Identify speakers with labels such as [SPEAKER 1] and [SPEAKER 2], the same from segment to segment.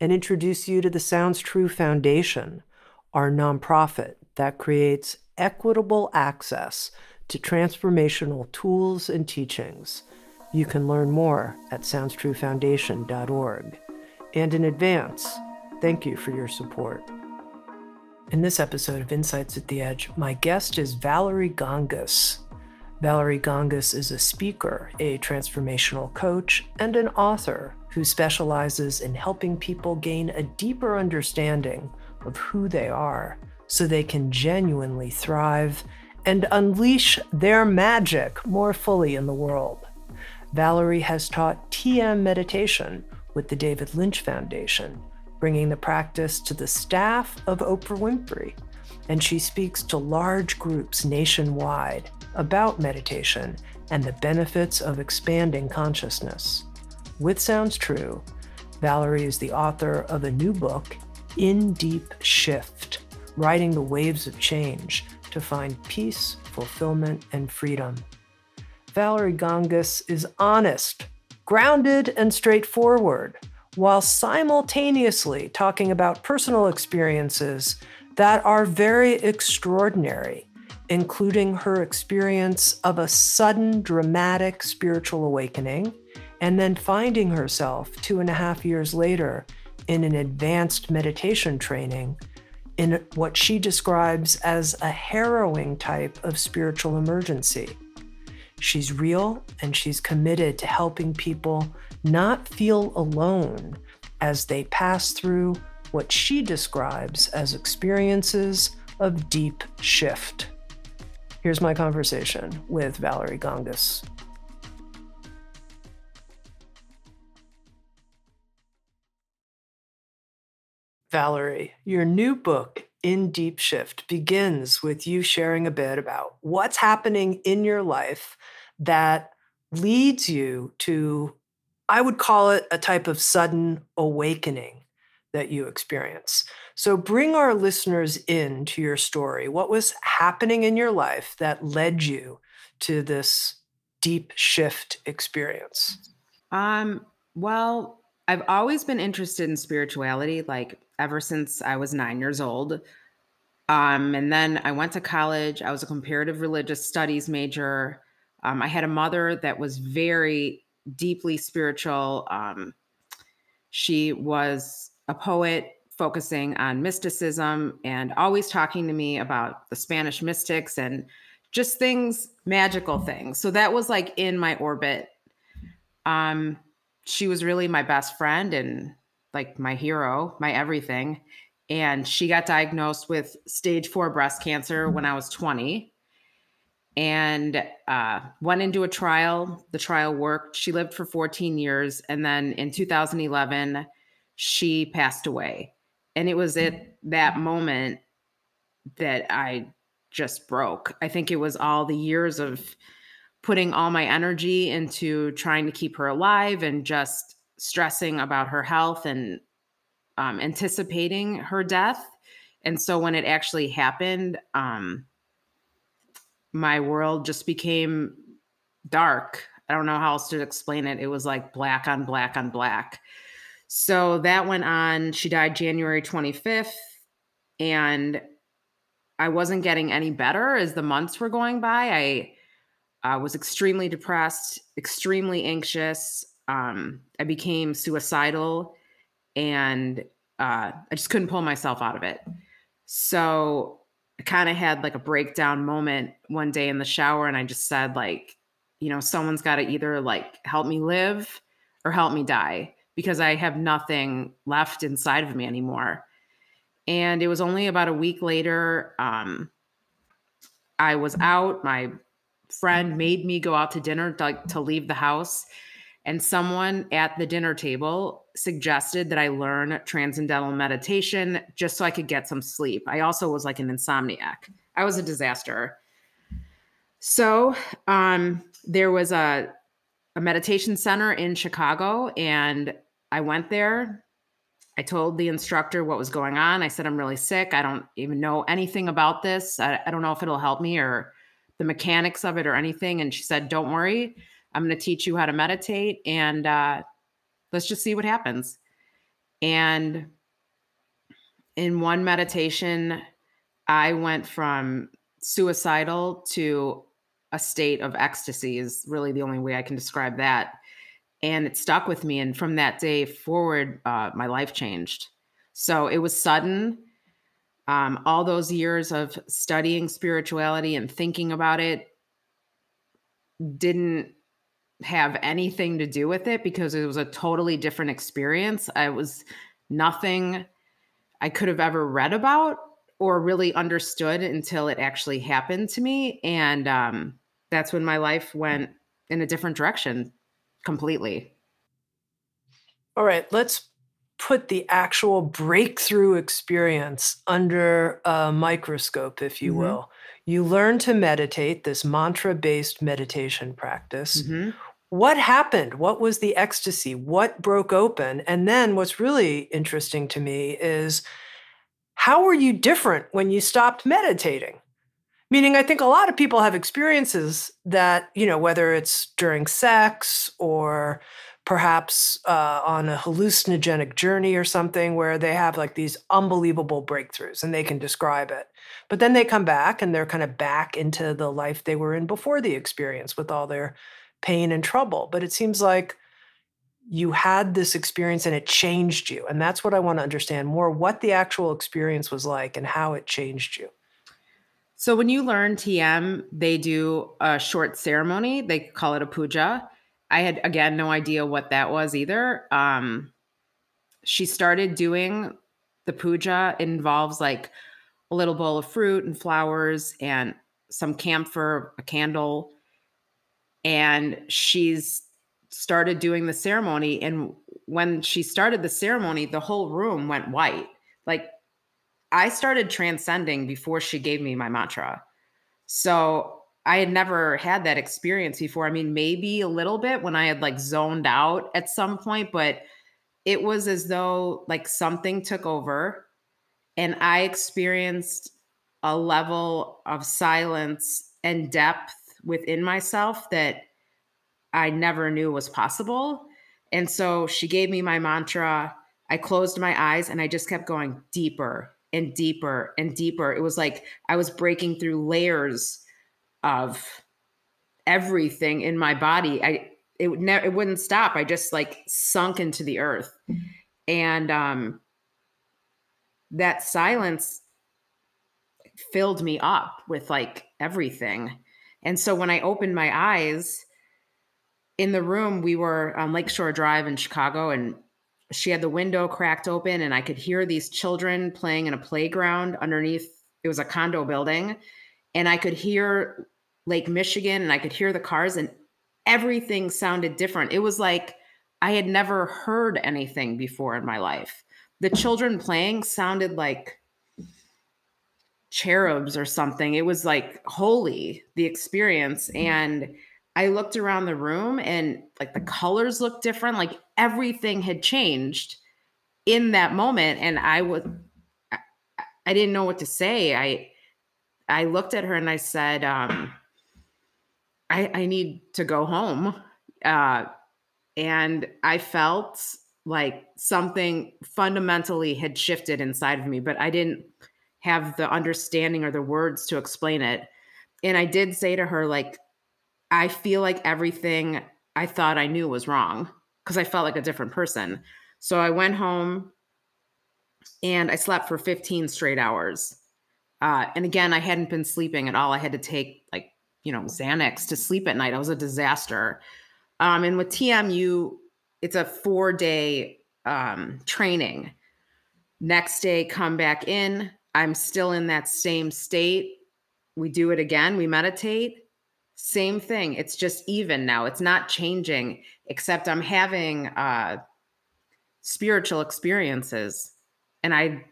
[SPEAKER 1] and introduce you to the Sounds True Foundation, our nonprofit that creates equitable access to transformational tools and teachings. You can learn more at SoundsTrueFoundation.org. And in advance, thank you for your support. In this episode of Insights at the Edge, my guest is Valerie Gangas. Valerie Gangas is a speaker, a transformational coach, and an author who specializes in helping people gain a deeper understanding of who they are so they can genuinely thrive and unleash their magic more fully in the world. Valerie has taught TM meditation with the David Lynch Foundation, bringing the practice to the staff of Oprah Winfrey. And she speaks to large groups nationwide about meditation and the benefits of expanding consciousness. With Sounds True, Valerie is the author of a new book, In Deep Shift Riding the Waves of Change to Find Peace, Fulfillment, and Freedom. Valerie Gangas is honest, grounded, and straightforward, while simultaneously talking about personal experiences that are very extraordinary, including her experience of a sudden dramatic spiritual awakening and then finding herself two and a half years later in an advanced meditation training in what she describes as a harrowing type of spiritual emergency. She's real and she's committed to helping people not feel alone as they pass through what she describes as experiences of deep shift. Here's my conversation with Valerie Gangas. Valerie, your new book, In Deep Shift, begins with you sharing a bit about what's happening in your life that leads you to, I would call it a type of sudden awakening that you experience. So bring our listeners in to your story. What was happening in your life that led you to this deep shift experience?
[SPEAKER 2] Um, well, I've always been interested in spirituality. Like ever since I was nine years old. Um, and then I went to college. I was a comparative religious studies major. Um, I had a mother that was very deeply spiritual. Um, she was a poet focusing on mysticism and always talking to me about the Spanish mystics and just things, magical things. So that was like in my orbit. Um, she was really my best friend and like my hero, my everything. And she got diagnosed with stage four breast cancer when I was 20 and uh, went into a trial. The trial worked. She lived for 14 years. And then in 2011, she passed away. And it was at that moment that I just broke. I think it was all the years of putting all my energy into trying to keep her alive and just stressing about her health and um, anticipating her death. And so when it actually happened, um, my world just became dark. I don't know how else to explain it. It was like black on black on black. So that went on. She died January 25th. And I wasn't getting any better as the months were going by. I I was extremely depressed, extremely anxious um, I became suicidal and uh, I just couldn't pull myself out of it. So I kind of had like a breakdown moment one day in the shower and I just said like, you know, someone's got to either like help me live or help me die because I have nothing left inside of me anymore. And it was only about a week later um I was out, my friend made me go out to dinner to, like, to leave the house and someone at the dinner table suggested that I learn transcendental meditation just so I could get some sleep. I also was like an insomniac. I was a disaster. So, um, there was a a meditation center in Chicago and I went there. I told the instructor what was going on. I said, I'm really sick. I don't even know anything about this. I, I don't know if it'll help me or the mechanics of it or anything. And she said, Don't worry. I'm going to teach you how to meditate and uh, let's just see what happens. And in one meditation, I went from suicidal to a state of ecstasy, is really the only way I can describe that. And it stuck with me. And from that day forward, uh, my life changed. So it was sudden. Um, all those years of studying spirituality and thinking about it didn't have anything to do with it because it was a totally different experience. I was nothing I could have ever read about or really understood until it actually happened to me. And um, that's when my life went in a different direction completely.
[SPEAKER 1] All right, let's put the actual breakthrough experience under a microscope, if you mm-hmm. will. You learn to meditate, this mantra based meditation practice. Mm-hmm what happened? What was the ecstasy? What broke open? And then what's really interesting to me is how were you different when you stopped meditating? Meaning, I think a lot of people have experiences that, you know, whether it's during sex or perhaps uh, on a hallucinogenic journey or something where they have like these unbelievable breakthroughs and they can describe it. But then they come back and they're kind of back into the life they were in before the experience with all their pain and trouble. But it seems like you had this experience and it changed you. And that's what I want to understand more what the actual experience was like and how it changed you.
[SPEAKER 2] So, when you learn TM, they do a short ceremony. They call it a puja. I had, again, no idea what that was either. Um, she started doing the puja. It involves like a little bowl of fruit and flowers and some camphor, a candle, and she's started doing the ceremony and when she started the ceremony the whole room went white like i started transcending before she gave me my mantra so i had never had that experience before i mean maybe a little bit when i had like zoned out at some point but it was as though like something took over and i experienced a level of silence and depth within myself that I never knew was possible. And so she gave me my mantra. I closed my eyes and I just kept going deeper and deeper and deeper. It was like I was breaking through layers of everything in my body. I it would never it wouldn't stop. I just like sunk into the earth. And um that silence filled me up with like everything. And so when I opened my eyes, in the room, we were on Lakeshore Drive in Chicago, and she had the window cracked open, and I could hear these children playing in a playground underneath. It was a condo building, and I could hear Lake Michigan, and I could hear the cars, and everything sounded different. It was like I had never heard anything before in my life. The children playing sounded like cherubs or something. It was like holy, the experience. And I looked around the room and like the colors looked different, like everything had changed in that moment. And I was, I, didn't know what to say. I, I looked at her and I said, um, I, I need to go home. Uh, and I felt like something fundamentally had shifted inside of me, but I didn't have the understanding or the words to explain it. And I did say to her, like, I feel like everything I thought I knew was wrong because I felt like a different person. So I went home and I slept for 15 straight hours. Uh, and again, I hadn't been sleeping at all. I had to take like, you know, Xanax to sleep at night. I was a disaster. Um, and with TMU, it's a four day um, training. Next day, come back in. I'm still in that same state. We do it again. We meditate. Same thing. It's just even now. It's not changing, except I'm having uh, spiritual experiences. And I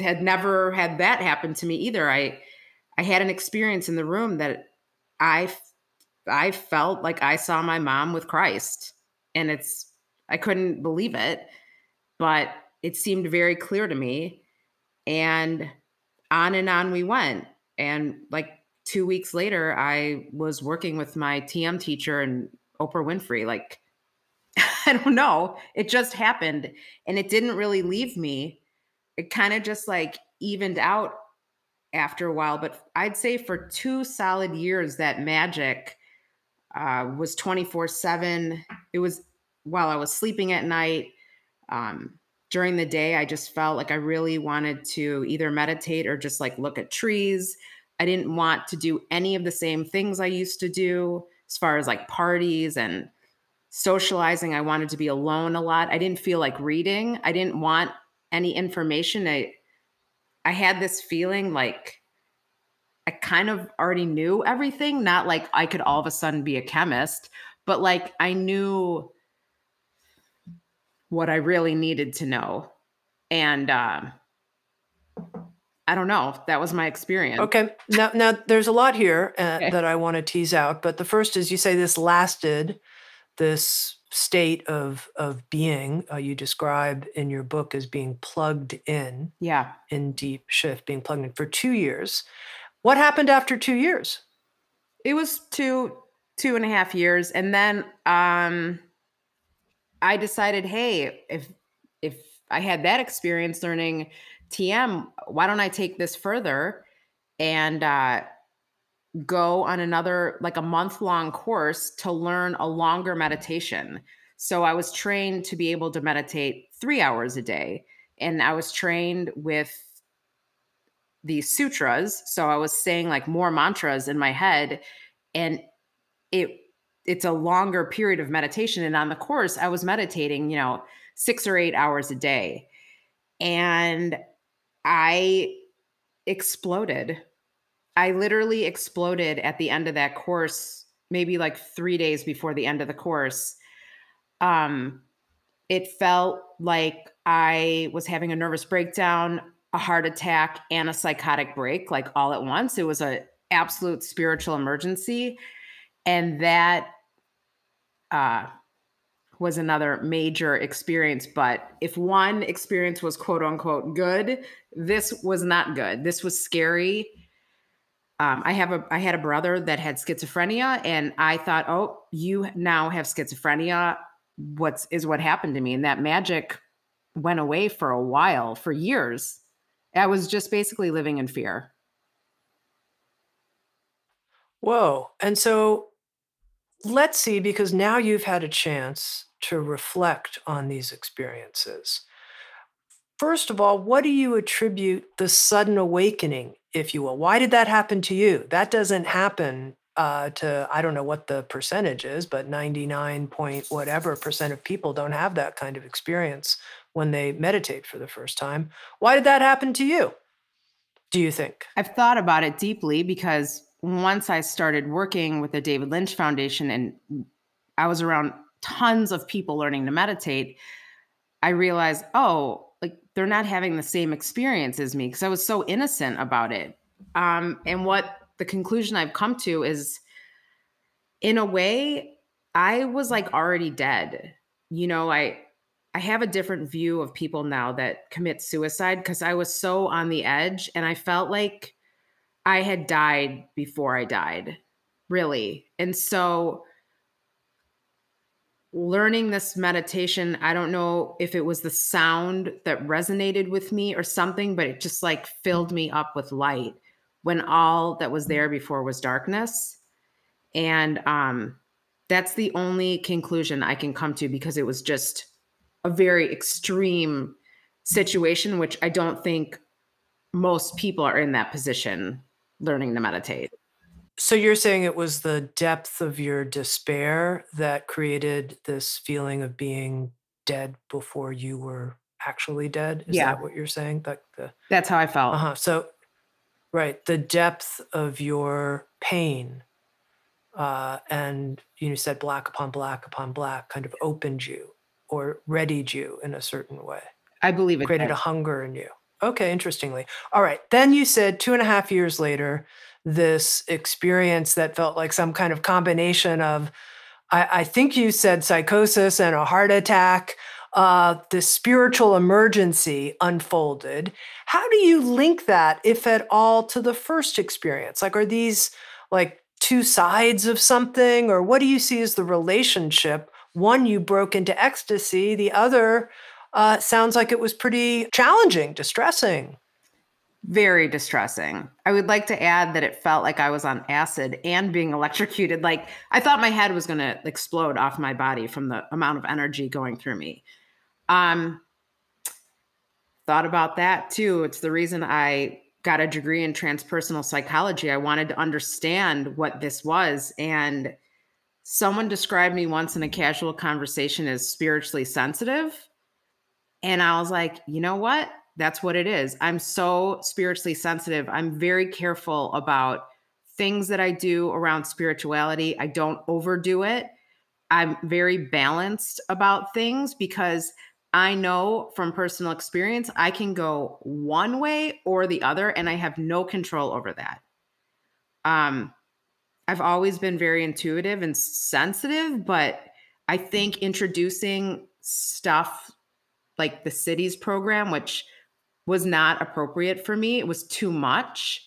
[SPEAKER 2] had never had that happen to me either. I I had an experience in the room that I I felt like I saw my mom with Christ. And it's I couldn't believe it, but it seemed very clear to me. And on and on we went. And like two weeks later, I was working with my TM teacher and Oprah Winfrey. Like, I don't know. It just happened. And it didn't really leave me. It kind of just like evened out after a while. But I'd say for two solid years, that magic uh, was 24 7. It was while I was sleeping at night. Um, during the day, I just felt like I really wanted to either meditate or just like look at trees. I didn't want to do any of the same things I used to do as far as like parties and socializing. I wanted to be alone a lot. I didn't feel like reading. I didn't want any information. I I had this feeling like I kind of already knew everything, not like I could all of a sudden be a chemist, but like I knew what I really needed to know. And uh, I don't know. That was my experience.
[SPEAKER 1] Okay. Now, now there's a lot here uh, okay. that I want to tease out. But the first is you say this lasted, this state of of being uh, you describe in your book as being plugged in.
[SPEAKER 2] Yeah.
[SPEAKER 1] In deep shift, being plugged in for two years. What happened after two years?
[SPEAKER 2] It was two two and a half years, and then um, I decided, hey, if if I had that experience learning TM, why don't I take this further and uh, go on another like a month long course to learn a longer meditation? So I was trained to be able to meditate three hours a day, and I was trained with the sutras. So I was saying like more mantras in my head, and it it's a longer period of meditation and on the course i was meditating you know six or eight hours a day and i exploded i literally exploded at the end of that course maybe like three days before the end of the course um it felt like i was having a nervous breakdown a heart attack and a psychotic break like all at once it was an absolute spiritual emergency and that uh, was another major experience. But if one experience was quote unquote good, this was not good. This was scary. Um, I have a I had a brother that had schizophrenia, and I thought, oh, you now have schizophrenia. What's is what happened to me? And that magic went away for a while, for years. I was just basically living in fear.
[SPEAKER 1] Whoa. And so let's see, because now you've had a chance to reflect on these experiences. First of all, what do you attribute the sudden awakening, if you will? Why did that happen to you? That doesn't happen uh, to, I don't know what the percentage is, but 99 point whatever percent of people don't have that kind of experience when they meditate for the first time. Why did that happen to you? Do you think?
[SPEAKER 2] I've thought about it deeply because once I started working with the David Lynch Foundation and I was around tons of people learning to meditate, I realized, oh, they're not having the same experience as me because I was so innocent about it. Um, and what the conclusion I've come to is, in a way, I was like already dead. You know, I I have a different view of people now that commit suicide because I was so on the edge and I felt like I had died before I died, really. And so learning this meditation, I don't know if it was the sound that resonated with me or something, but it just like filled me up with light when all that was there before was darkness. And um that's the only conclusion I can come to because it was just a very extreme situation which I don't think most people are in that position learning to meditate.
[SPEAKER 1] So you're saying it was the depth of your despair that created this feeling of being dead before you were actually dead? Is
[SPEAKER 2] Yeah.
[SPEAKER 1] that what you're saying? Like the
[SPEAKER 2] That's how I felt.
[SPEAKER 1] uh-huh. So right, the depth of your pain, uh, and you said black upon black upon black kind of opened you or readied you in a certain way,
[SPEAKER 2] I believe it
[SPEAKER 1] created
[SPEAKER 2] did.
[SPEAKER 1] a hunger in you. Okay, interestingly. All right. Then you said two and a half years later, this experience that felt like some kind of combination of, I, I think you said psychosis and a heart attack. Uh, this spiritual emergency unfolded. How do you link that, if at all, to the first experience? Like, are these like two sides of something, or what do you see as the relationship? One, you broke into ecstasy. The other uh, sounds like it was pretty challenging, distressing.
[SPEAKER 2] Very distressing. I would like to add that it felt like I was on acid and being electrocuted. Like I thought my head was going to explode off my body from the amount of energy going through me. Um, thought about that too. It's the reason I got a degree in transpersonal psychology. I wanted to understand what this was. And someone described me once in a casual conversation as spiritually sensitive. And I was like, you know what? That's what it is. I'm so spiritually sensitive. I'm very careful about things that I do around spirituality. I don't overdo it. I'm very balanced about things because I know from personal experience, I can go one way or the other, and I have no control over that. Um, I've always been very intuitive and sensitive, but I think introducing stuff like the Sidhis program, which was not appropriate for me, it was too much.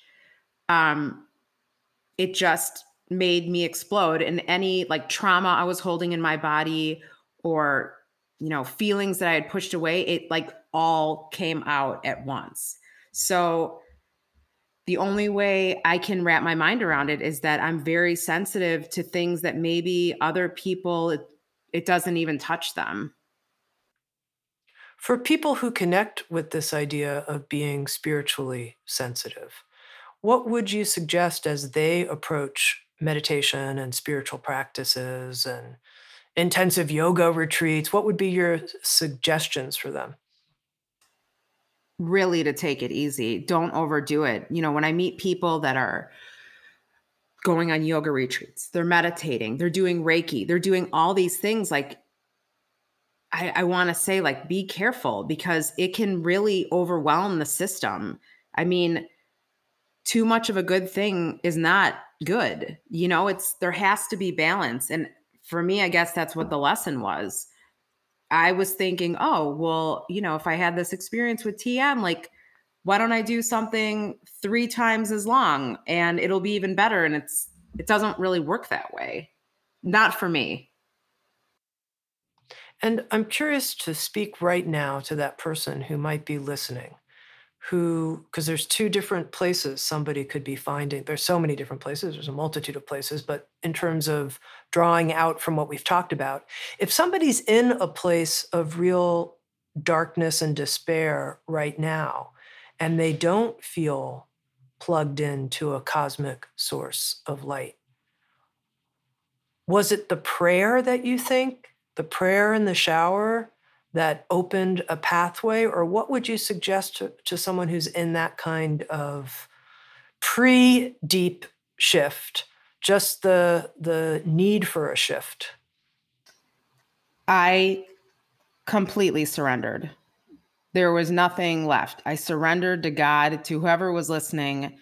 [SPEAKER 2] Um, it just made me explode, and any like trauma I was holding in my body or you know feelings that i had pushed away it like all came out at once. So the only way i can wrap my mind around it is that i'm very sensitive to things that maybe other people it, it doesn't even touch them
[SPEAKER 1] For people who connect with this idea of being spiritually sensitive, what would you suggest as they approach meditation and spiritual practices and intensive yoga retreats? What would be your suggestions for them?
[SPEAKER 2] really to take it easy don't overdo it you know when i meet people that are going on yoga retreats they're meditating they're doing reiki they're doing all these things like I, I want to say like be careful because it can really overwhelm the system. I mean, too much of a good thing is not good. You know, it's there has to be balance. And for me, I guess that's what the lesson was. I was thinking, oh, well, you know, if I had this experience with TM, like, why don't I do something three times as long and it'll be even better? And it's it doesn't really work that way. Not for me.
[SPEAKER 1] And I'm curious to speak right now to that person who might be listening, who, because there's two different places somebody could be finding. There's so many different places, there's a multitude of places, but in terms of drawing out from what we've talked about, if somebody's in a place of real darkness and despair right now, and they don't feel plugged into a cosmic source of light, was it the prayer that you think the prayer in the shower that opened a pathway or what would you suggest to, to someone who's in that kind of pre deep shift just the the need for a shift
[SPEAKER 2] I completely surrendered. There was nothing left. I surrendered to God, to whoever was listening.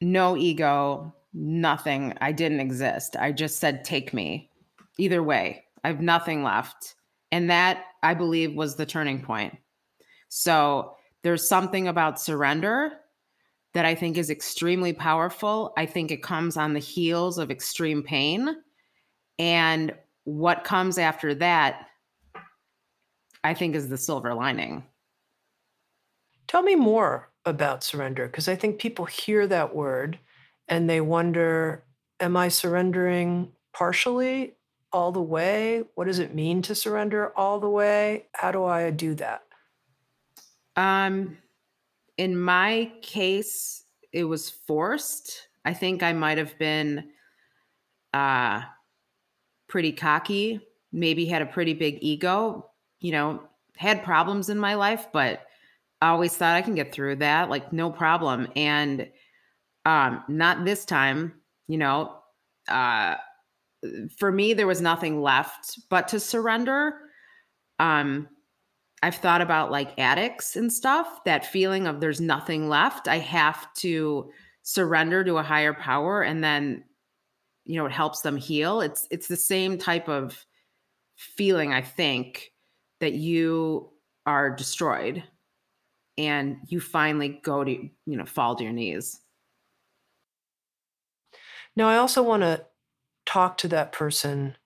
[SPEAKER 2] No ego, nothing. I didn't exist. I just said, take me. Either way, I have nothing left. And that, I believe, was the turning point. So there's something about surrender that I think is extremely powerful. I think it comes on the heels of extreme pain. And what comes after that, I think, is the silver lining.
[SPEAKER 1] tell me more about surrender because i think people hear that word and they wonder am i surrendering partially all the way what does it mean to surrender all the way how do i do that
[SPEAKER 2] Um, in my case, it was forced. I think I might have been uh, pretty cocky, maybe had a pretty big ego, you know, had problems in my life, but I always thought I can get through that, like no problem. And um, not this time, you know. Uh, for me, there was nothing left but to surrender. Um, I've thought about like addicts and stuff, that feeling of there's nothing left. I have to surrender to a higher power and then you know it helps them heal. It's it's the same type of feeling I think that you are destroyed and you finally go to you know fall to your knees.
[SPEAKER 1] Now I also want to talk to that person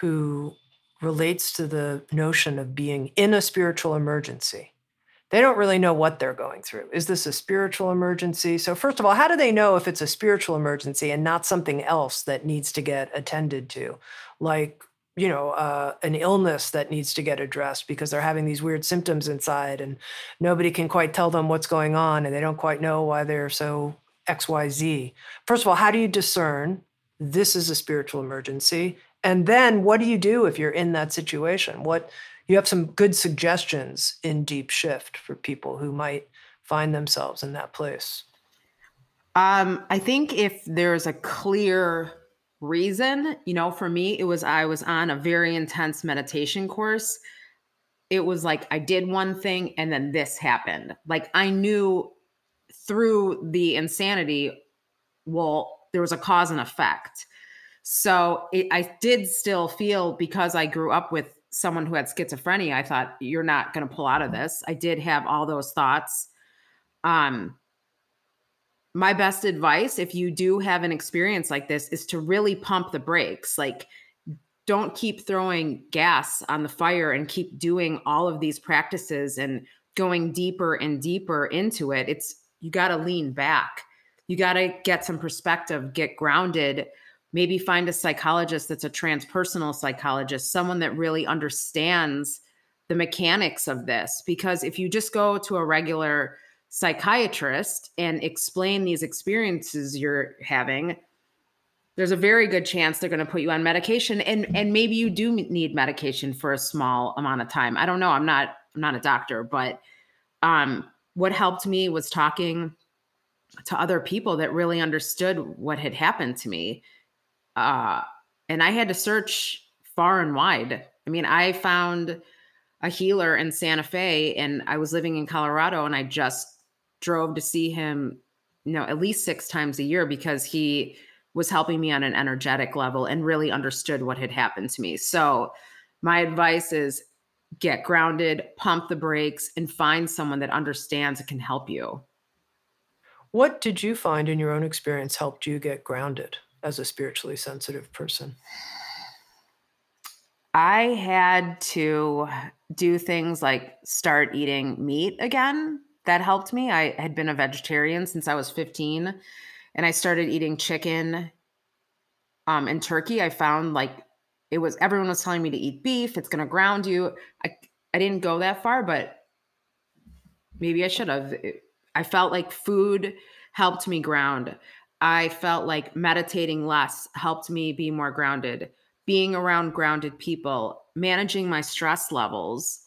[SPEAKER 1] who relates to the notion of being in a spiritual emergency. They don't really know what they're going through. Is this a spiritual emergency? So, first of all, how do they know if it's a spiritual emergency and not something else that needs to get attended to? Like, you know, uh, an illness that needs to get addressed because they're having these weird symptoms inside and nobody can quite tell them what's going on and they don't quite know why they're so XYZ. First of all, how do you discern this is a spiritual emergency? And then what do you do if you're in that situation? What you have some good suggestions in Deep Shift for people who might find themselves in that place.
[SPEAKER 2] Um, I think if there's a clear reason, you know, for me, it was I was on a very intense meditation course. It was like I did one thing and then this happened. Like I knew through the insanity, well, there was a cause and effect. So it, I did still feel because I grew up with someone who had schizophrenia, I thought you're not going to pull out of this. I did have all those thoughts. Um, my best advice, if you do have an experience like this, is to really pump the brakes. Like, don't keep throwing gas on the fire and keep doing all of these practices and going deeper and deeper into it. It's you got to lean back. You got to get some perspective, get grounded maybe find a psychologist that's a transpersonal psychologist, someone that really understands the mechanics of this. Because if you just go to a regular psychiatrist and explain these experiences you're having, there's a very good chance they're going to put you on medication and and maybe you do need medication for a small amount of time. I don't know. I'm not I'm not a doctor, but um what helped me was talking to other people that really understood what had happened to me uh, and I had to search far and wide. I mean, I found a healer in Santa Fe, and I was living in Colorado, and I just drove to see him, you know, at least six times a year because he was helping me on an energetic level and really understood what had happened to me. So, my advice is get grounded, pump the brakes, and find someone that understands and can help you.
[SPEAKER 1] What did you find in your own experience helped you get grounded? as a spiritually sensitive person?
[SPEAKER 2] I had to do things like start eating meat again. That helped me. I had been a vegetarian since I was 15 and I started eating chicken um and turkey. I found like it was everyone was telling me to eat beef, it's going to ground you. I I didn't go that far, but maybe I should have. I felt like food helped me ground. I felt like meditating less helped me be more grounded, being around grounded people, managing my stress levels,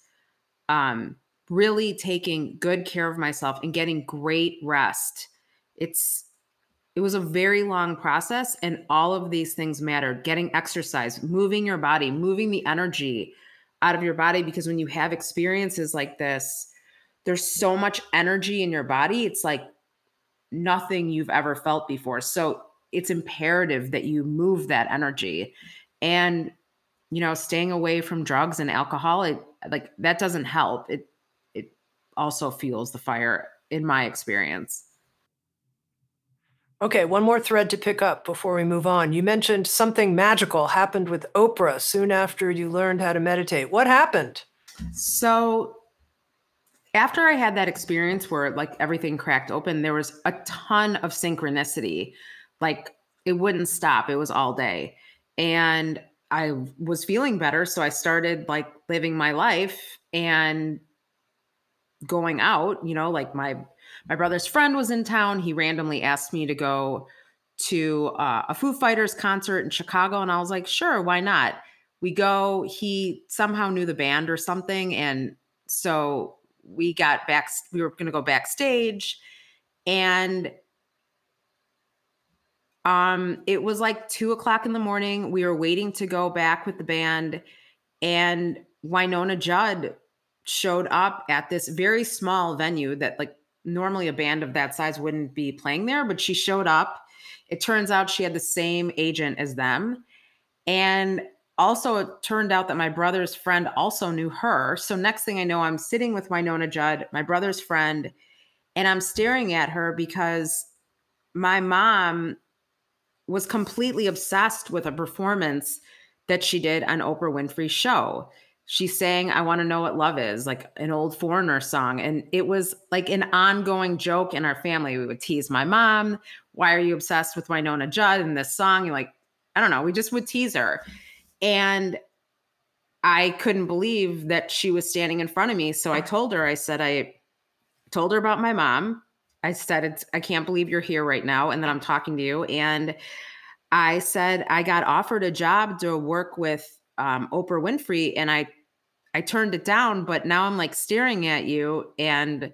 [SPEAKER 2] um, really taking good care of myself and getting great rest. It's it was a very long process and all of these things mattered. Getting exercise, moving your body, moving the energy out of your body because when you have experiences like this, there's so much energy in your body. It's like nothing you've ever felt before. So it's imperative that you move that energy. And, you know, staying away from drugs and alcohol, it like that doesn't help. It it also fuels the fire in my experience.
[SPEAKER 1] Okay, one more thread to pick up before we move on. You mentioned something magical happened with Oprah soon after you learned how to meditate. What happened?
[SPEAKER 2] So, after I had that experience where like everything cracked open, there was a ton of synchronicity. Like it wouldn't stop. It was all day. And I was feeling better. So I started like living my life and going out, you know, like my my brother's friend was in town. He randomly asked me to go to uh, a Foo Fighters concert in Chicago, and I was like, sure, why not? We go. He somehow knew the band or something, and so we got back. We were going to go backstage, and um, it was like two o'clock in the morning. We were waiting to go back with the band, and Wynonna Judd showed up at this very small venue that like normally a band of that size wouldn't be playing there, but she showed up. It turns out she had the same agent as them. And also it turned out that my brother's friend also knew her. So next thing I know, I'm sitting with Wynonna Judd, my brother's friend, and I'm staring at her because my mom was completely obsessed with a performance that she did on Oprah Winfrey's show. She sang I Want to Know What Love Is, like an old Foreigner song. And it was like an ongoing joke in our family. We would tease my mom, Why are you obsessed with Wynonna Judd and this song? You're like, I don't know. We just would tease her. And I couldn't believe that she was standing in front of me. So I told her, I said, I told her about my mom. I said, it's, I can't believe you're here right now and that I'm talking to you. And I said, I got offered a job to work with um, Oprah Winfrey and I, I turned it down, but now I'm like staring at you and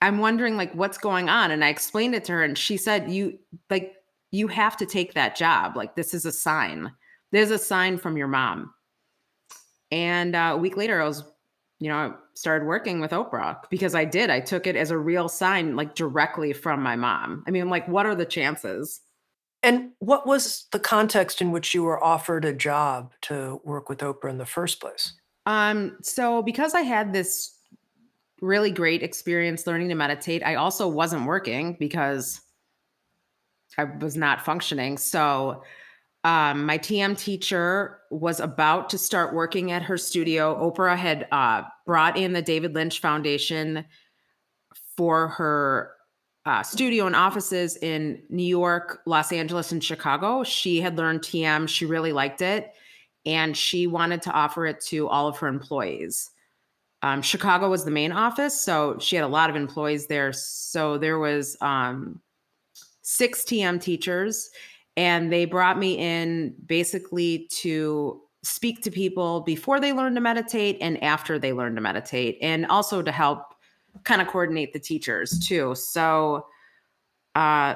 [SPEAKER 2] I'm wondering like what's going on. And I explained it to her and she said, you like, you have to take that job. Like, this is a sign. There's a sign from your mom. And uh, a week later, I was you know, I started working with Oprah because I did. I took it as a real sign, like directly from my mom. I mean, like, what are the chances?
[SPEAKER 1] And what was the context in which you were offered a job to work with Oprah in the first place?
[SPEAKER 2] Um, so because I had this really great experience learning to meditate, I also wasn't working because I was not functioning. So um, my TM teacher was about to start working at her studio. Oprah had uh, brought in the David Lynch Foundation for her uh, studio and offices in New York, Los Angeles, and Chicago. She had learned TM. She really liked it. And she wanted to offer it to all of her employees. Um, Chicago was the main office. So she had a lot of employees there. So there was um, six TM teachers and they brought me in basically to speak to people before they learn to meditate and after they learn to meditate and also to help kind of coordinate the teachers too. So uh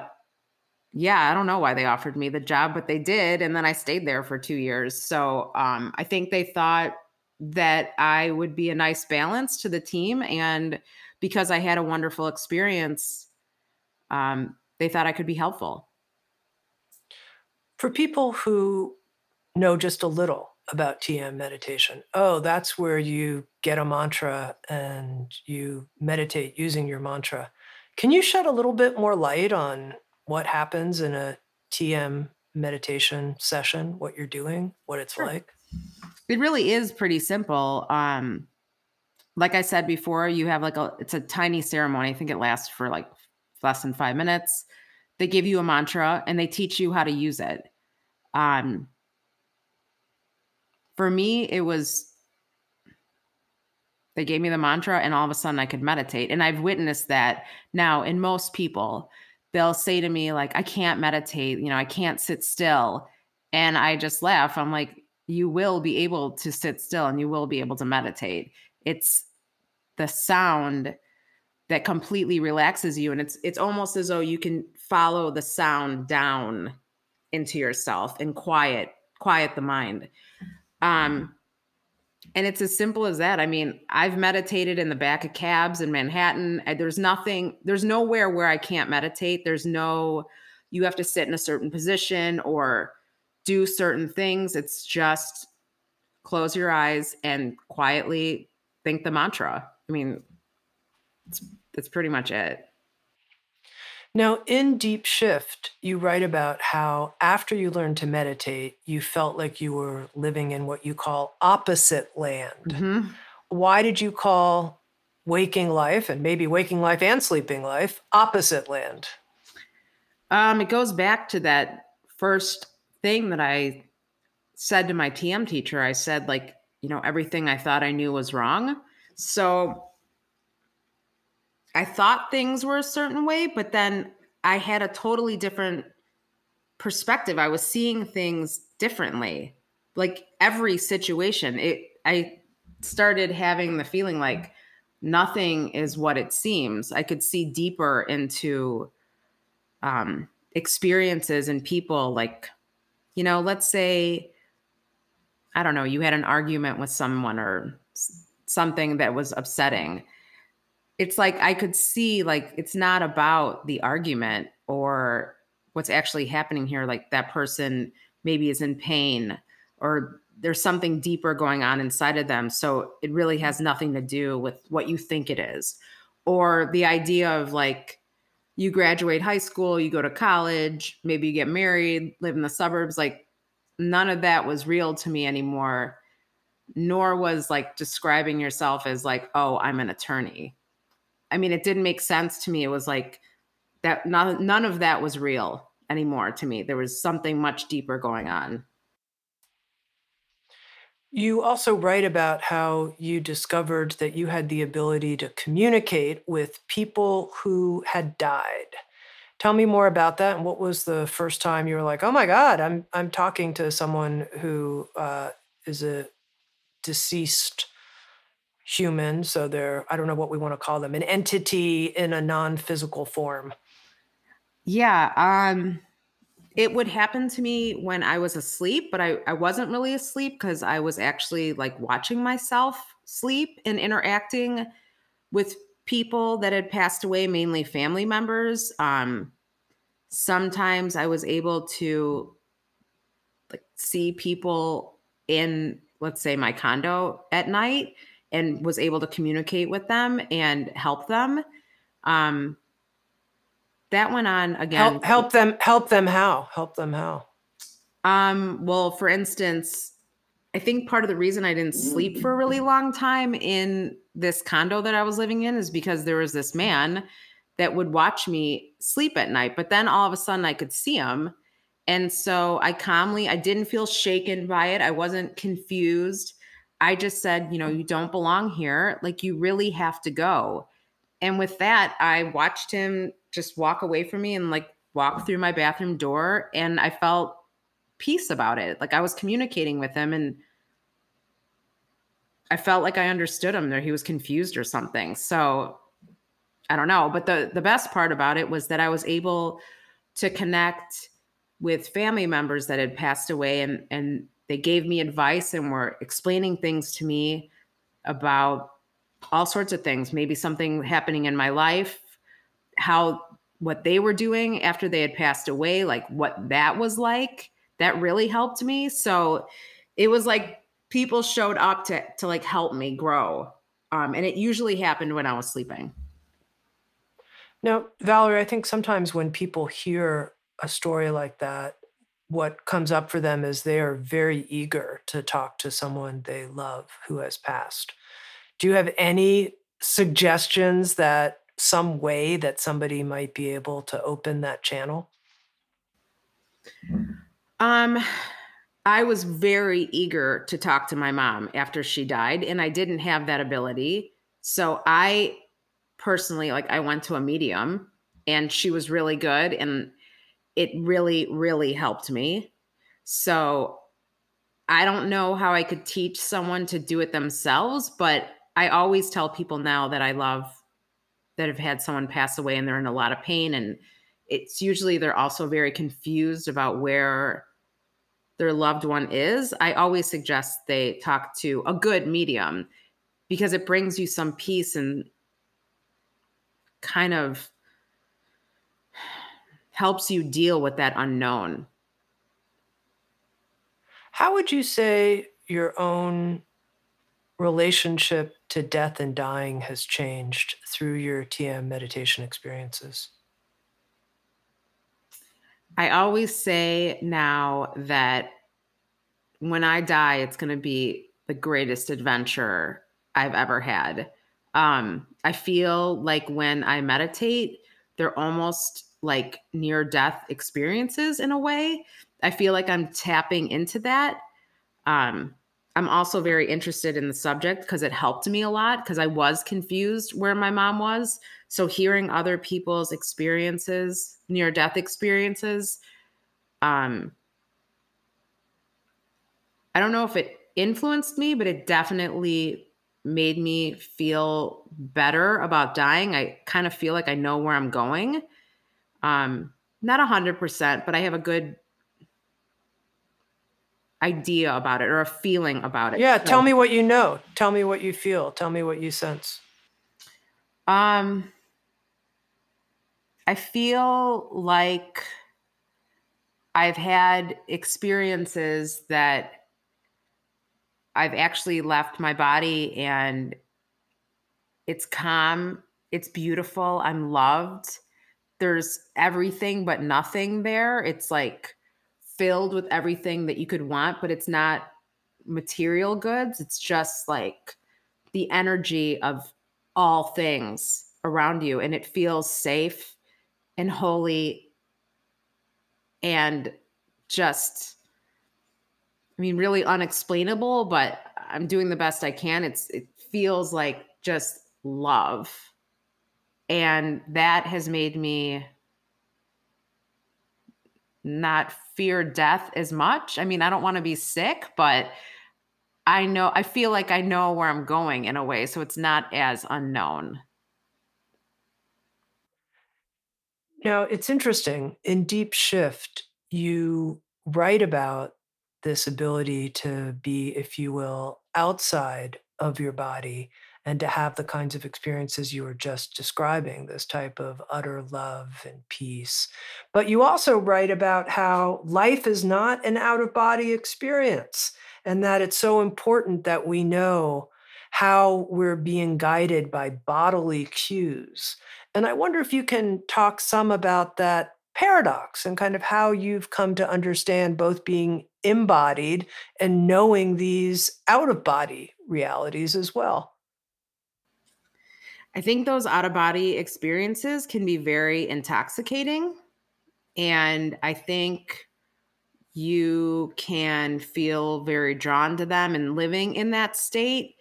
[SPEAKER 2] yeah i don't know why they offered me the job but they did and then i stayed there for two years. So um i think they thought that i would be a nice balance to the team and because i had a wonderful experience um they thought i could be helpful
[SPEAKER 1] for people who know just a little about TM meditation, oh, that's where you get a mantra and you meditate using your mantra. Can you shed a little bit more light on what happens in a TM meditation session, what you're doing, what it's sure. like?
[SPEAKER 2] It really is pretty simple. Um, like I said before, you have like a it's a tiny ceremony. I think it lasts for like less than five minutes. They give you a mantra and they teach you how to use it. Um, for me, it was they gave me the mantra, and all of a sudden I could meditate. And I've witnessed that now in most people. They'll say to me, like, I can't meditate, you know, I can't sit still. And I just laugh. I'm like, you will be able to sit still and you will be able to meditate. It's the sound that completely relaxes you and it's it's almost as though you can follow the sound down into yourself and quiet quiet the mind. Um and it's as simple as that. I mean i've meditated in the back of cabs in manhattan. There's nothing there's nowhere where i can't meditate. There's no you have to sit in a certain position or do certain things. It's just close your eyes and quietly think the mantra. I mean it's that's pretty much it
[SPEAKER 1] now, in Deep Shift, you write about how after you learned to meditate, you felt like you were living in what you call opposite land. Mm-hmm. Why did you call waking life and maybe waking life and sleeping life opposite land?
[SPEAKER 2] Um, it goes back to that first thing that I said to my TM teacher. I said, like, you know, everything I thought I knew was wrong. So I thought things were a certain way, but then I had a totally different perspective. I was seeing things differently. Like every situation, it I started having the feeling like nothing is what it seems. I could see deeper into um experiences and people like you know, let's say I don't know, you had an argument with someone or something that was upsetting it's like I could see like it's not about the argument or what's actually happening here. Like that person maybe is in pain or there's something deeper going on inside of them. So it really has nothing to do with what you think it is. Or the idea of like you graduate high school, you go to college, maybe you get married, live in the suburbs. Like none of that was real to me anymore. Nor was like describing yourself as like, oh, I'm an attorney I mean, it didn't make sense to me. It was like that none, none of that was real anymore to me. There was something much deeper going on.
[SPEAKER 1] You also write about how you discovered that you had the ability to communicate with people who had died. Tell me more about that. And what was the first time you were like, "Oh my God, I'm I'm talking to someone who uh, is a deceased human. So they're, I don't know what we want to call them, an entity in a non physical form.
[SPEAKER 2] Yeah. Um, it would happen to me when I was asleep, but I, I wasn't really asleep because I was actually like watching myself sleep and interacting with people that had passed away, mainly family members. Um, sometimes I was able to like see people in, let's say, my condo at night and was able to communicate with them and help them. Um, that went on again.
[SPEAKER 1] Help, help them. Help them. How? Help them. How?
[SPEAKER 2] Um, well, for instance, I think part of the reason I didn't sleep for a really long time in this condo that I was living in is because there was this man that would watch me sleep at night, but then all of a sudden I could see him. And so I calmly, I didn't feel shaken by it. I wasn't confused. I just said, you know, you don't belong here. Like, you really have to go. And with that, I watched him just walk away from me and like walk through my bathroom door. And I felt peace about it. Like, I was communicating with him and I felt like I understood him there. He was confused or something. So I don't know. But the, the best part about it was that I was able to connect with family members that had passed away and, and they gave me advice and were explaining things to me about all sorts of things, maybe something happening in my life, how what they were doing after they had passed away, like what that was like. That really helped me. So it was like people showed up to to like help me grow. Um, and it usually happened when I was sleeping.
[SPEAKER 1] Now, Valerie, I think sometimes when people hear a story like that, what comes up for them is they are very eager to talk to someone they love who has passed. Do you have any suggestions that some way that somebody might be able to open that channel?
[SPEAKER 2] Um I was very eager to talk to my mom after she died and I didn't have that ability. So I personally like I went to a medium and she was really good and it really, really helped me. So I don't know how I could teach someone to do it themselves, but I always tell people now that I love that have had someone pass away and they're in a lot of pain. And it's usually they're also very confused about where their loved one is. I always suggest they talk to a good medium because it brings you some peace and kind of helps you deal with that unknown.
[SPEAKER 1] How would you say your own relationship to death and dying has changed through your TM meditation experiences?
[SPEAKER 2] I always say now that when I die, it's going to be the greatest adventure I've ever had. Um, I feel like when I meditate, they're almost like near death experiences in a way. I feel like I'm tapping into that. Um, I'm also very interested in the subject because it helped me a lot because I was confused where my mom was. So hearing other people's experiences, near death experiences, um, I don't know if it influenced me, but it definitely made me feel better about dying. I kind of feel like I know where I'm going. Um, not a hundred percent, but I have a good idea about it or a feeling about it.
[SPEAKER 1] Yeah, tell me what you know. Tell me what you feel. Tell me what you sense.
[SPEAKER 2] Um I feel like I've had experiences that I've actually left my body and it's calm, it's beautiful, I'm loved. There's everything but nothing there. It's like filled with everything that you could want, but it's not material goods. It's just like the energy of all things around you. And it feels safe and holy and just, I mean, really unexplainable, but I'm doing the best I can. It's, it feels like just love. And that has made me not fear death as much. I mean, I don't want to be sick, but I know I feel like I know where I'm going in a way, so it's not as unknown.
[SPEAKER 1] Now, it's interesting. In Deep Shift, you write about this ability to be, if you will, outside of your body and to have the kinds of experiences you were just describing, this type of utter love and peace. But you also write about how life is not an out of body experience and that it's so important that we know how we're being guided by bodily cues. And I wonder if you can talk some about that paradox and kind of how you've come to understand both being embodied and knowing these out of body realities as well.
[SPEAKER 2] I think those out of body experiences can be very intoxicating. And I think you can feel very drawn to them and living in that state.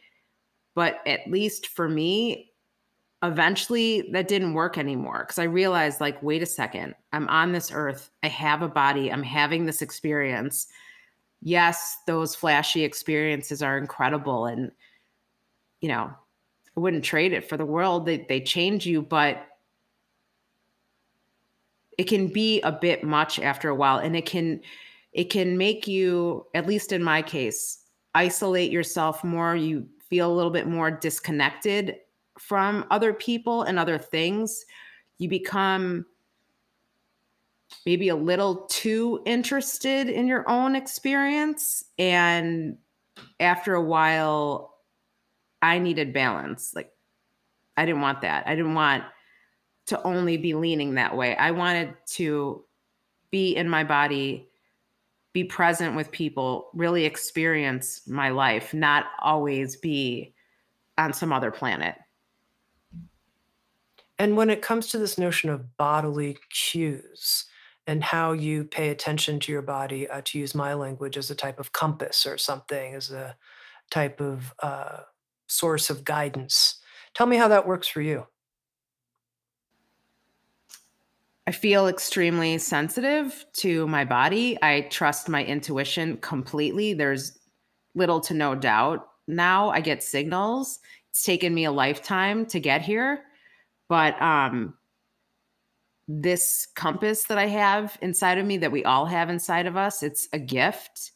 [SPEAKER 2] But at least for me, eventually that didn't work anymore because I realized, like, wait a second, I'm on this earth, I have a body, I'm having this experience. Yes, those flashy experiences are incredible. And, you know, I wouldn't trade it for the world. They they change you, but it can be a bit much after a while and it can it can make you at least in my case isolate yourself more you feel a little bit more disconnected from other people and other things you become maybe a little too interested in your own experience and after a while I needed balance. Like I didn't want that. I didn't want to only be leaning that way. I wanted to be in my body, be present with people, really experience my life, not always be on some other planet.
[SPEAKER 1] And when it comes to this notion of bodily cues and how you pay attention to your body, uh, to use my language as a type of compass or something, as a type of uh, source of guidance. Tell me how that works for you.
[SPEAKER 2] I feel extremely sensitive to my body. I trust my intuition completely. There's little to no doubt now. I get signals. It's taken me a lifetime to get here, but um this compass that I have inside of me that we all have inside of us, it's a gift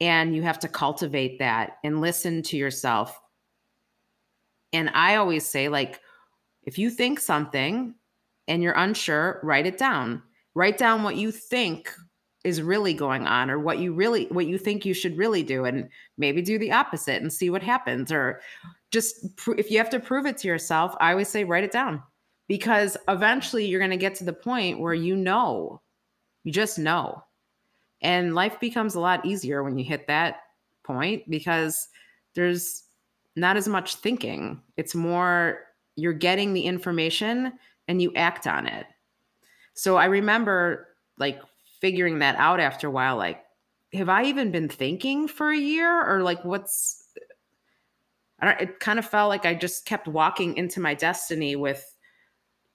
[SPEAKER 2] and you have to cultivate that and listen to yourself and I always say, like, if you think something and you're unsure, write it down. Write down what you think is really going on or what you really what you think you should really do and maybe do the opposite and see what happens or just if you have to prove it to yourself i always say write it down because eventually you're going to get to the point where you know you just know and life becomes a lot easier when you hit that point because there's not as much thinking. It's more you're getting the information and you act on it. So I remember like figuring that out after a while like have I even been thinking for a year or like what's I don't it kind of felt like I just kept walking into my destiny with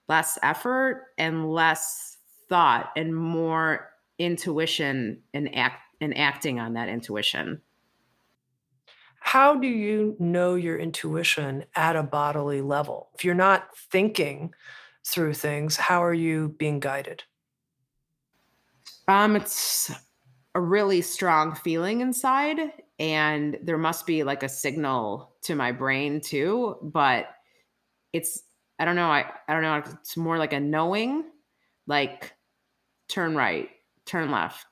[SPEAKER 2] less effort and less thought and more intuition and act and acting on that intuition.
[SPEAKER 1] How do you know your intuition at a bodily level? If you're not thinking through things, how are you being guided?
[SPEAKER 2] Um, it's a really strong feeling inside, and there must be like a signal to my brain too, but it's I don't know, I, I don't know, it's more like a knowing, like turn right, turn left.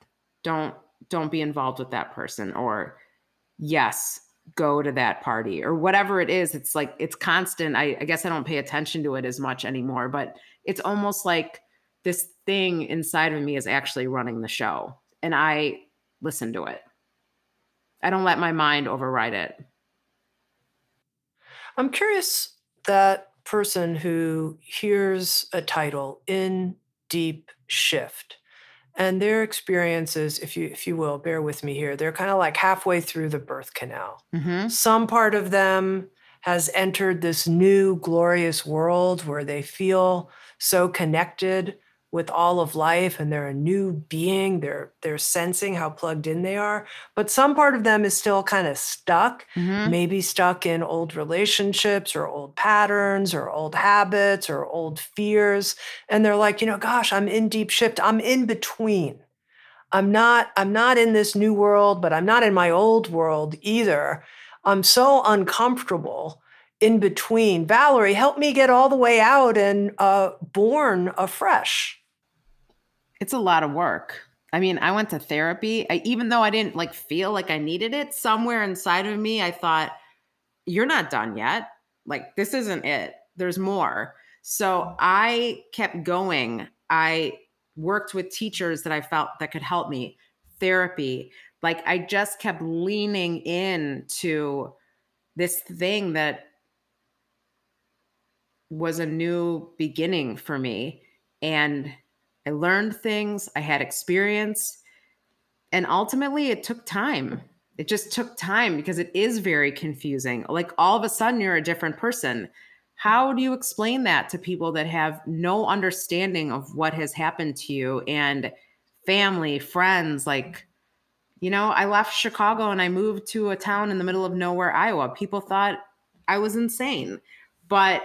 [SPEAKER 2] Don't don't be involved with that person or yes, go to that party or whatever it is. It's like it's constant. I, I guess I don't pay attention to it as much anymore, but it's almost like this thing inside of me is actually running the show and I listen to it. I don't let my mind override it.
[SPEAKER 1] I'm curious that person who hears a title in deep shift and their experiences if you if you will bear with me here they're kind of like halfway through the birth canal
[SPEAKER 2] mm-hmm.
[SPEAKER 1] some part of them has entered this new glorious world where they feel so connected with all of life and they're a new being they're they're sensing how plugged in they are but some part of them is still kind of stuck
[SPEAKER 2] mm-hmm.
[SPEAKER 1] maybe stuck in old relationships or old patterns or old habits or old fears and they're like you know gosh i'm in deep shift i'm in between i'm not i'm not in this new world but i'm not in my old world either i'm so uncomfortable in between. Valerie, help me get all the way out and uh, born afresh
[SPEAKER 2] it's a lot of work. I mean, I went to therapy. I, even though I didn't like feel like I needed it, somewhere inside of me, I thought, you're not done yet. Like, this isn't it. There's more. So I kept going. I worked with teachers that I felt that could help me, therapy. Like, I just kept leaning in to this thing that was a new beginning for me. And I learned things, I had experience, and ultimately it took time. It just took time because it is very confusing. Like all of a sudden, you're a different person. How do you explain that to people that have no understanding of what has happened to you and family, friends? Like, you know, I left Chicago and I moved to a town in the middle of nowhere, Iowa. People thought I was insane. But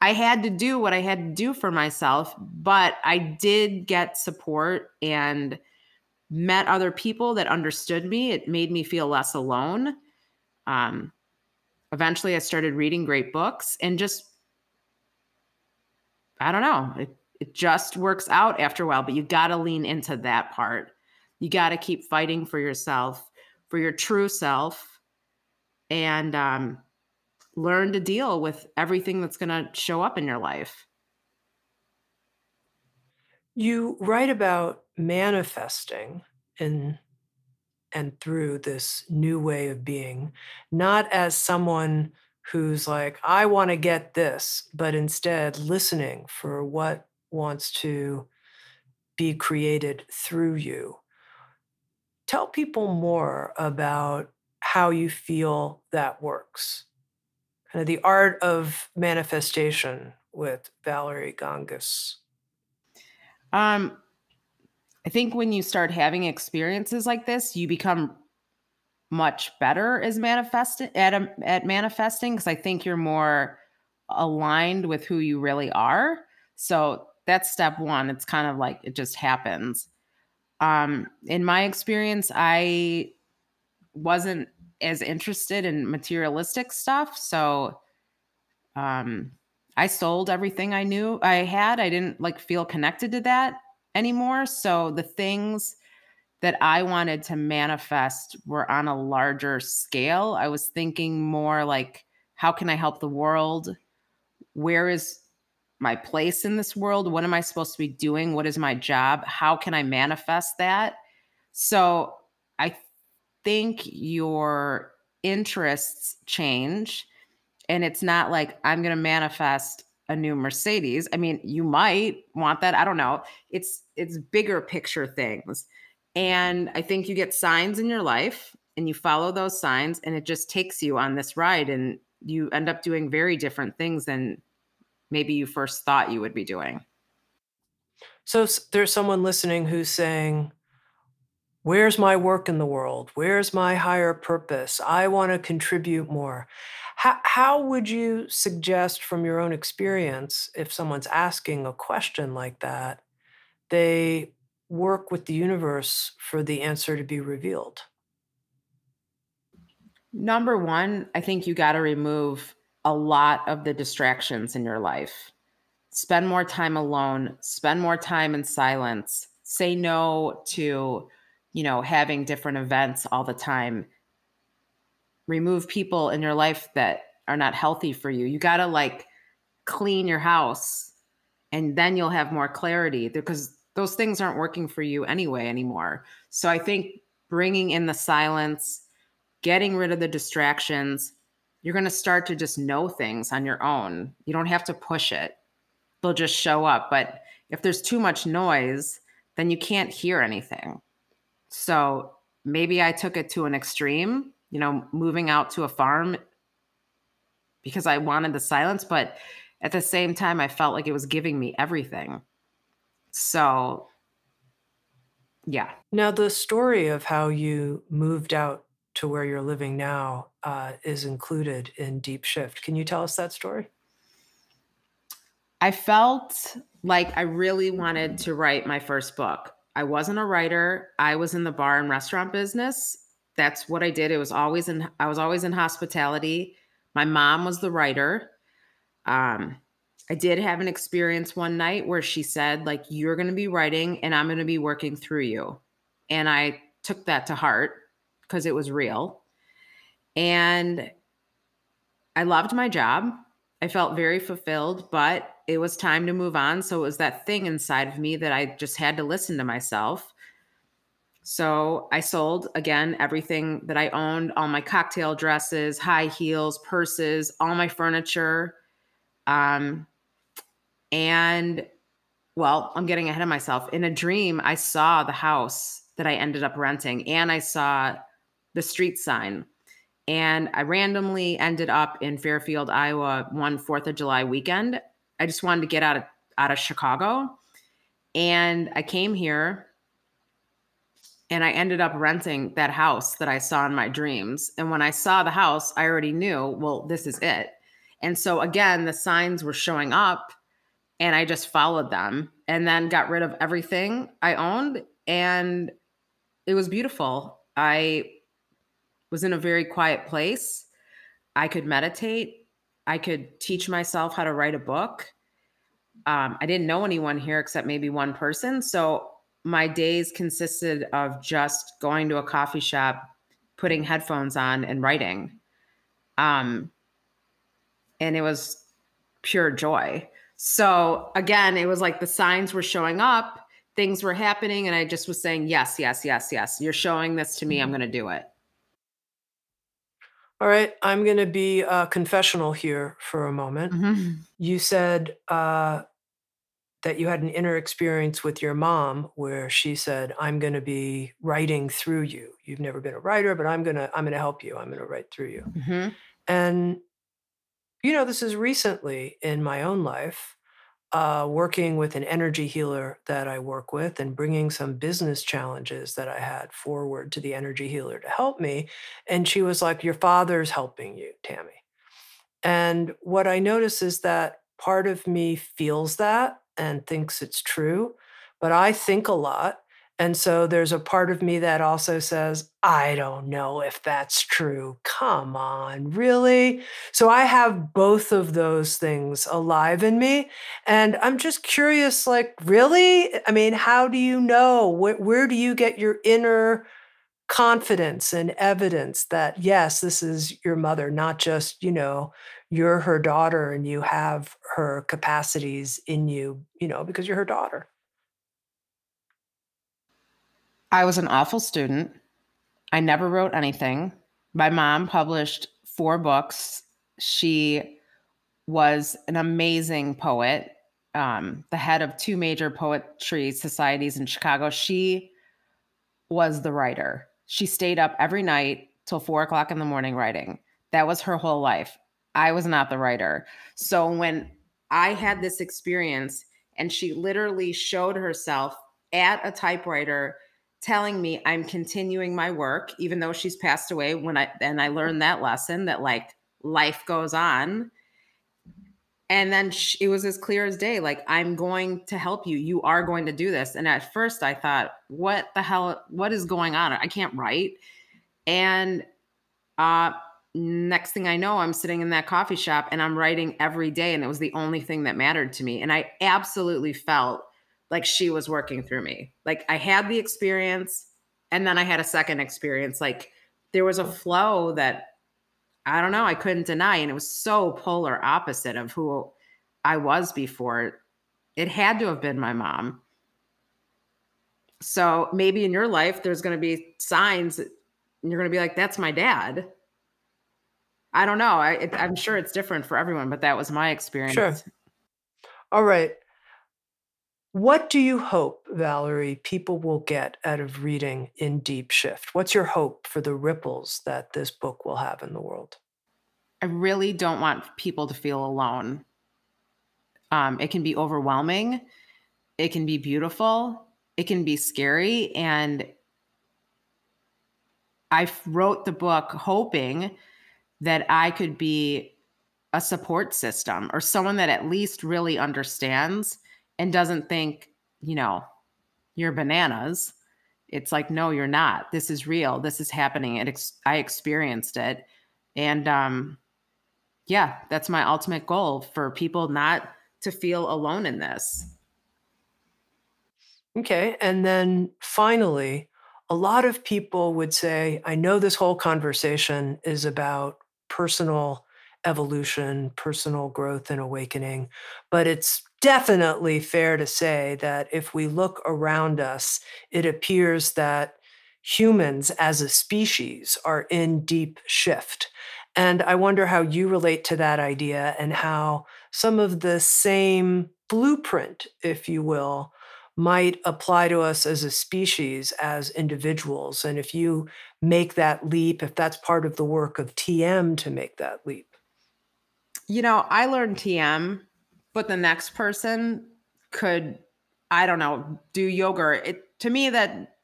[SPEAKER 2] I had to do what I had to do for myself, but I did get support and met other people that understood me. It made me feel less alone. Um, eventually, I started reading great books and just, I don't know, it, it just works out after a while, but you got to lean into that part. You got to keep fighting for yourself, for your true self. And, um, learn to deal with everything that's going to show up in your life.
[SPEAKER 1] You write about manifesting in and through this new way of being, not as someone who's like, I want to get this, but instead listening for what wants to be created through you. Tell people more about how you feel that works kind of the art of manifestation with Valerie Gangas?
[SPEAKER 2] Um, I think when you start having experiences like this, you become much better as manifesting at a, at manifesting because I think you're more aligned with who you really are. So that's step one. It's kind of like it just happens. Um, in my experience, I wasn't as interested in materialistic stuff. So um I sold everything I knew I had. I didn't like feel connected to that anymore. So the things that I wanted to manifest were on a larger scale. I was thinking more like, how can I help the world? Where is my place in this world? What am I supposed to be doing? What is my job? How can I manifest that? So I think your interests change and it's not like I'm going to manifest a new Mercedes. I mean, you might want that, I don't know. It's it's bigger picture things. And I think you get signs in your life and you follow those signs and it just takes you on this ride and you end up doing very different things than maybe you first thought you would be doing.
[SPEAKER 1] So there's someone listening who's saying, Where's my work in the world? Where's my higher purpose? I want to contribute more. How, how would you suggest, from your own experience, if someone's asking a question like that, they work with the universe for the answer to be revealed?
[SPEAKER 2] Number one, I think you got to remove a lot of the distractions in your life. Spend more time alone, spend more time in silence, say no to, you know, having different events all the time. Remove people in your life that are not healthy for you. You got to like clean your house and then you'll have more clarity because those things aren't working for you anyway anymore. So I think bringing in the silence, getting rid of the distractions, you're going to start to just know things on your own. You don't have to push it, they'll just show up. But if there's too much noise, then you can't hear anything. So maybe I took it to an extreme, you know, moving out to a farm because I wanted the silence. But at the same time, I felt like it was giving me everything. So, yeah.
[SPEAKER 1] Now, the story of how you moved out to where you're living now uh, is included in Deep Shift. Can you tell us that story?
[SPEAKER 2] I felt like I really wanted to write my first book. I wasn't a writer. I was in the bar and restaurant business. That's what I did. It was always in I was always in hospitality. My mom was the writer. Um, I did have an experience one night where she said, like, you're going to be writing and I'm going to be working through you. And I took that to heart because it was real. And I loved my job. I felt very fulfilled, but it was time to move on. So it was that thing inside of me that I just had to listen to myself. So I sold again everything that I owned all my cocktail dresses, high heels, purses, all my furniture. Um, and well, I'm getting ahead of myself. In a dream, I saw the house that I ended up renting and I saw the street sign. And I randomly ended up in Fairfield, Iowa, one Fourth of July weekend. I just wanted to get out of out of Chicago. And I came here and I ended up renting that house that I saw in my dreams. And when I saw the house, I already knew, well, this is it. And so again, the signs were showing up and I just followed them and then got rid of everything I owned and it was beautiful. I was in a very quiet place. I could meditate. I could teach myself how to write a book. Um, I didn't know anyone here except maybe one person. So my days consisted of just going to a coffee shop, putting headphones on, and writing. Um, and it was pure joy. So again, it was like the signs were showing up, things were happening, and I just was saying, yes, yes, yes, yes. You're showing this to me. I'm going to do it.
[SPEAKER 1] All right, I'm going to be uh, confessional here for a moment. Mm-hmm. You said uh, that you had an inner experience with your mom where she said, "I'm going to be writing through you. You've never been a writer, but I'm going to I'm going to help you. I'm going to write through you." Mm-hmm. And you know, this is recently in my own life, uh, working with an energy healer that I work with and bringing some business challenges that I had forward to the energy healer to help me. And she was like, Your father's helping you, Tami. And what I notice is that part of me feels that and thinks it's true, but I think a lot. And so there's a part of me that also says, I don't know if that's true. Come on, really? So I have both of those things alive in me. And I'm just curious like, really? I mean, how do you know? Where, where do you get your inner confidence and evidence that, yes, this is your mother, not just, you know, you're her daughter and you have her capacities in you, you know, because you're her daughter?
[SPEAKER 2] I was an awful student. I never wrote anything. My mom published four books. She was an amazing poet, um, the head of two major poetry societies in Chicago. She was the writer. She stayed up every night till four o'clock in the morning writing. That was her whole life. I was not the writer. So when I had this experience and she literally showed herself at a typewriter telling me I'm continuing my work, even though she's passed away. When I and I learned that lesson that like life goes on. And then she, it was as clear as day like, I'm going to help you. You are going to do this. And at first I thought, what the hell? What is going on? I can't write. And uh, next thing I know, I'm sitting in that coffee shop and I'm writing every day. And it was the only thing that mattered to me. And I absolutely felt like she was working through me. Like I had the experience and then I had a second experience. Like there was a flow that I don't know, I couldn't deny. And it was so polar opposite of who I was before. It had to have been my mom. So maybe in your life, there's going to be signs that you're going to be like, that's my dad. I don't know. I, I'm sure it's different for everyone, but that was my experience.
[SPEAKER 1] Sure. All right. What do you hope, Valerie, people will get out of reading In Deep Shift? What's your hope for the ripples that this book will have in the world?
[SPEAKER 2] I really don't want people to feel alone. Um, it can be overwhelming, it can be beautiful, it can be scary. And I wrote the book hoping that I could be a support system or someone that at least really understands and doesn't think, you know, you're bananas. It's like, no, you're not. This is real. This is happening. It ex- I experienced it. And um, yeah, that's my ultimate goal for people not to feel alone in this.
[SPEAKER 1] Okay. And then finally, a lot of people would say, I know this whole conversation is about personal evolution, personal growth, and awakening, but it's definitely fair to say that if we look around us, it appears that humans as a species are in deep shift. And I wonder how you relate to that idea and how some of the same blueprint, if you will, might apply to us as a species, as individuals. And if you make that leap, if that's part of the work of TM to make that leap.
[SPEAKER 2] You know, I learned TM but the next person could i don't know do yoga. It to me that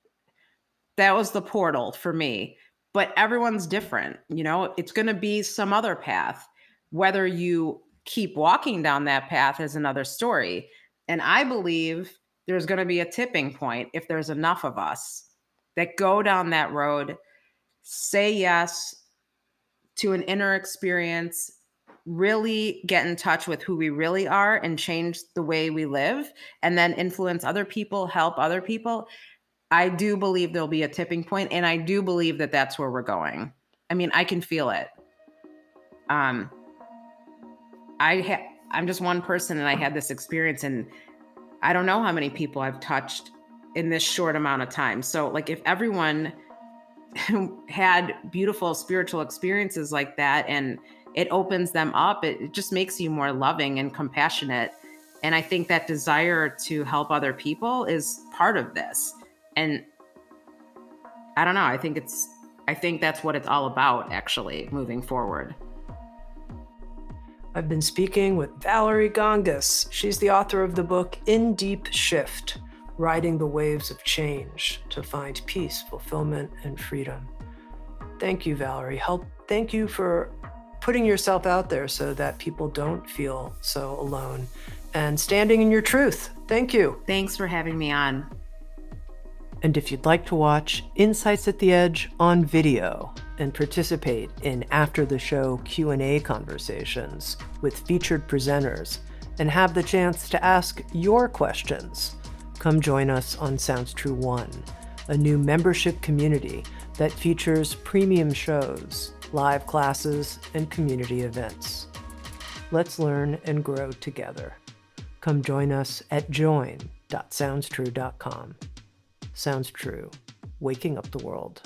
[SPEAKER 2] that was the portal for me but everyone's different you know? It's going to be some other path. Whether you keep walking down that path is another story and i believe there's going to be a tipping point if there's enough of us that go down that road say yes to an inner experience really get in touch with who we really are and change the way we live and then influence other people, help other people, I do believe there'll be a tipping point and I do believe that that's where we're going. I mean, I can feel it. Um I ha- I'm just one person and I had this experience and I don't know how many people I've touched in this short amount of time. So like if everyone had beautiful spiritual experiences like that and it opens them up. It, it just makes you more loving and compassionate. And I think that desire to help other people is part of this. And I don't know. I think it's, I think that's what it's all about, actually, moving forward.
[SPEAKER 1] I've been speaking with Valerie Gangas. She's the author of the book In Deep Shift Riding the Waves of Change to Find Peace, Fulfillment, and Freedom. Thank you, Valerie. Help. Thank you for putting yourself out there so that people don't feel so alone and standing in your truth. Thank you.
[SPEAKER 2] Thanks for having me on.
[SPEAKER 1] And if you'd like to watch Insights at the Edge on video and participate in after the show Q&A conversations with featured presenters and have the chance to ask your questions, come join us on Sounds True 1, a new membership community that features premium shows live classes, and community events. Let's learn and grow together. Come join us at join.soundstrue.com. Sounds True, waking up the world.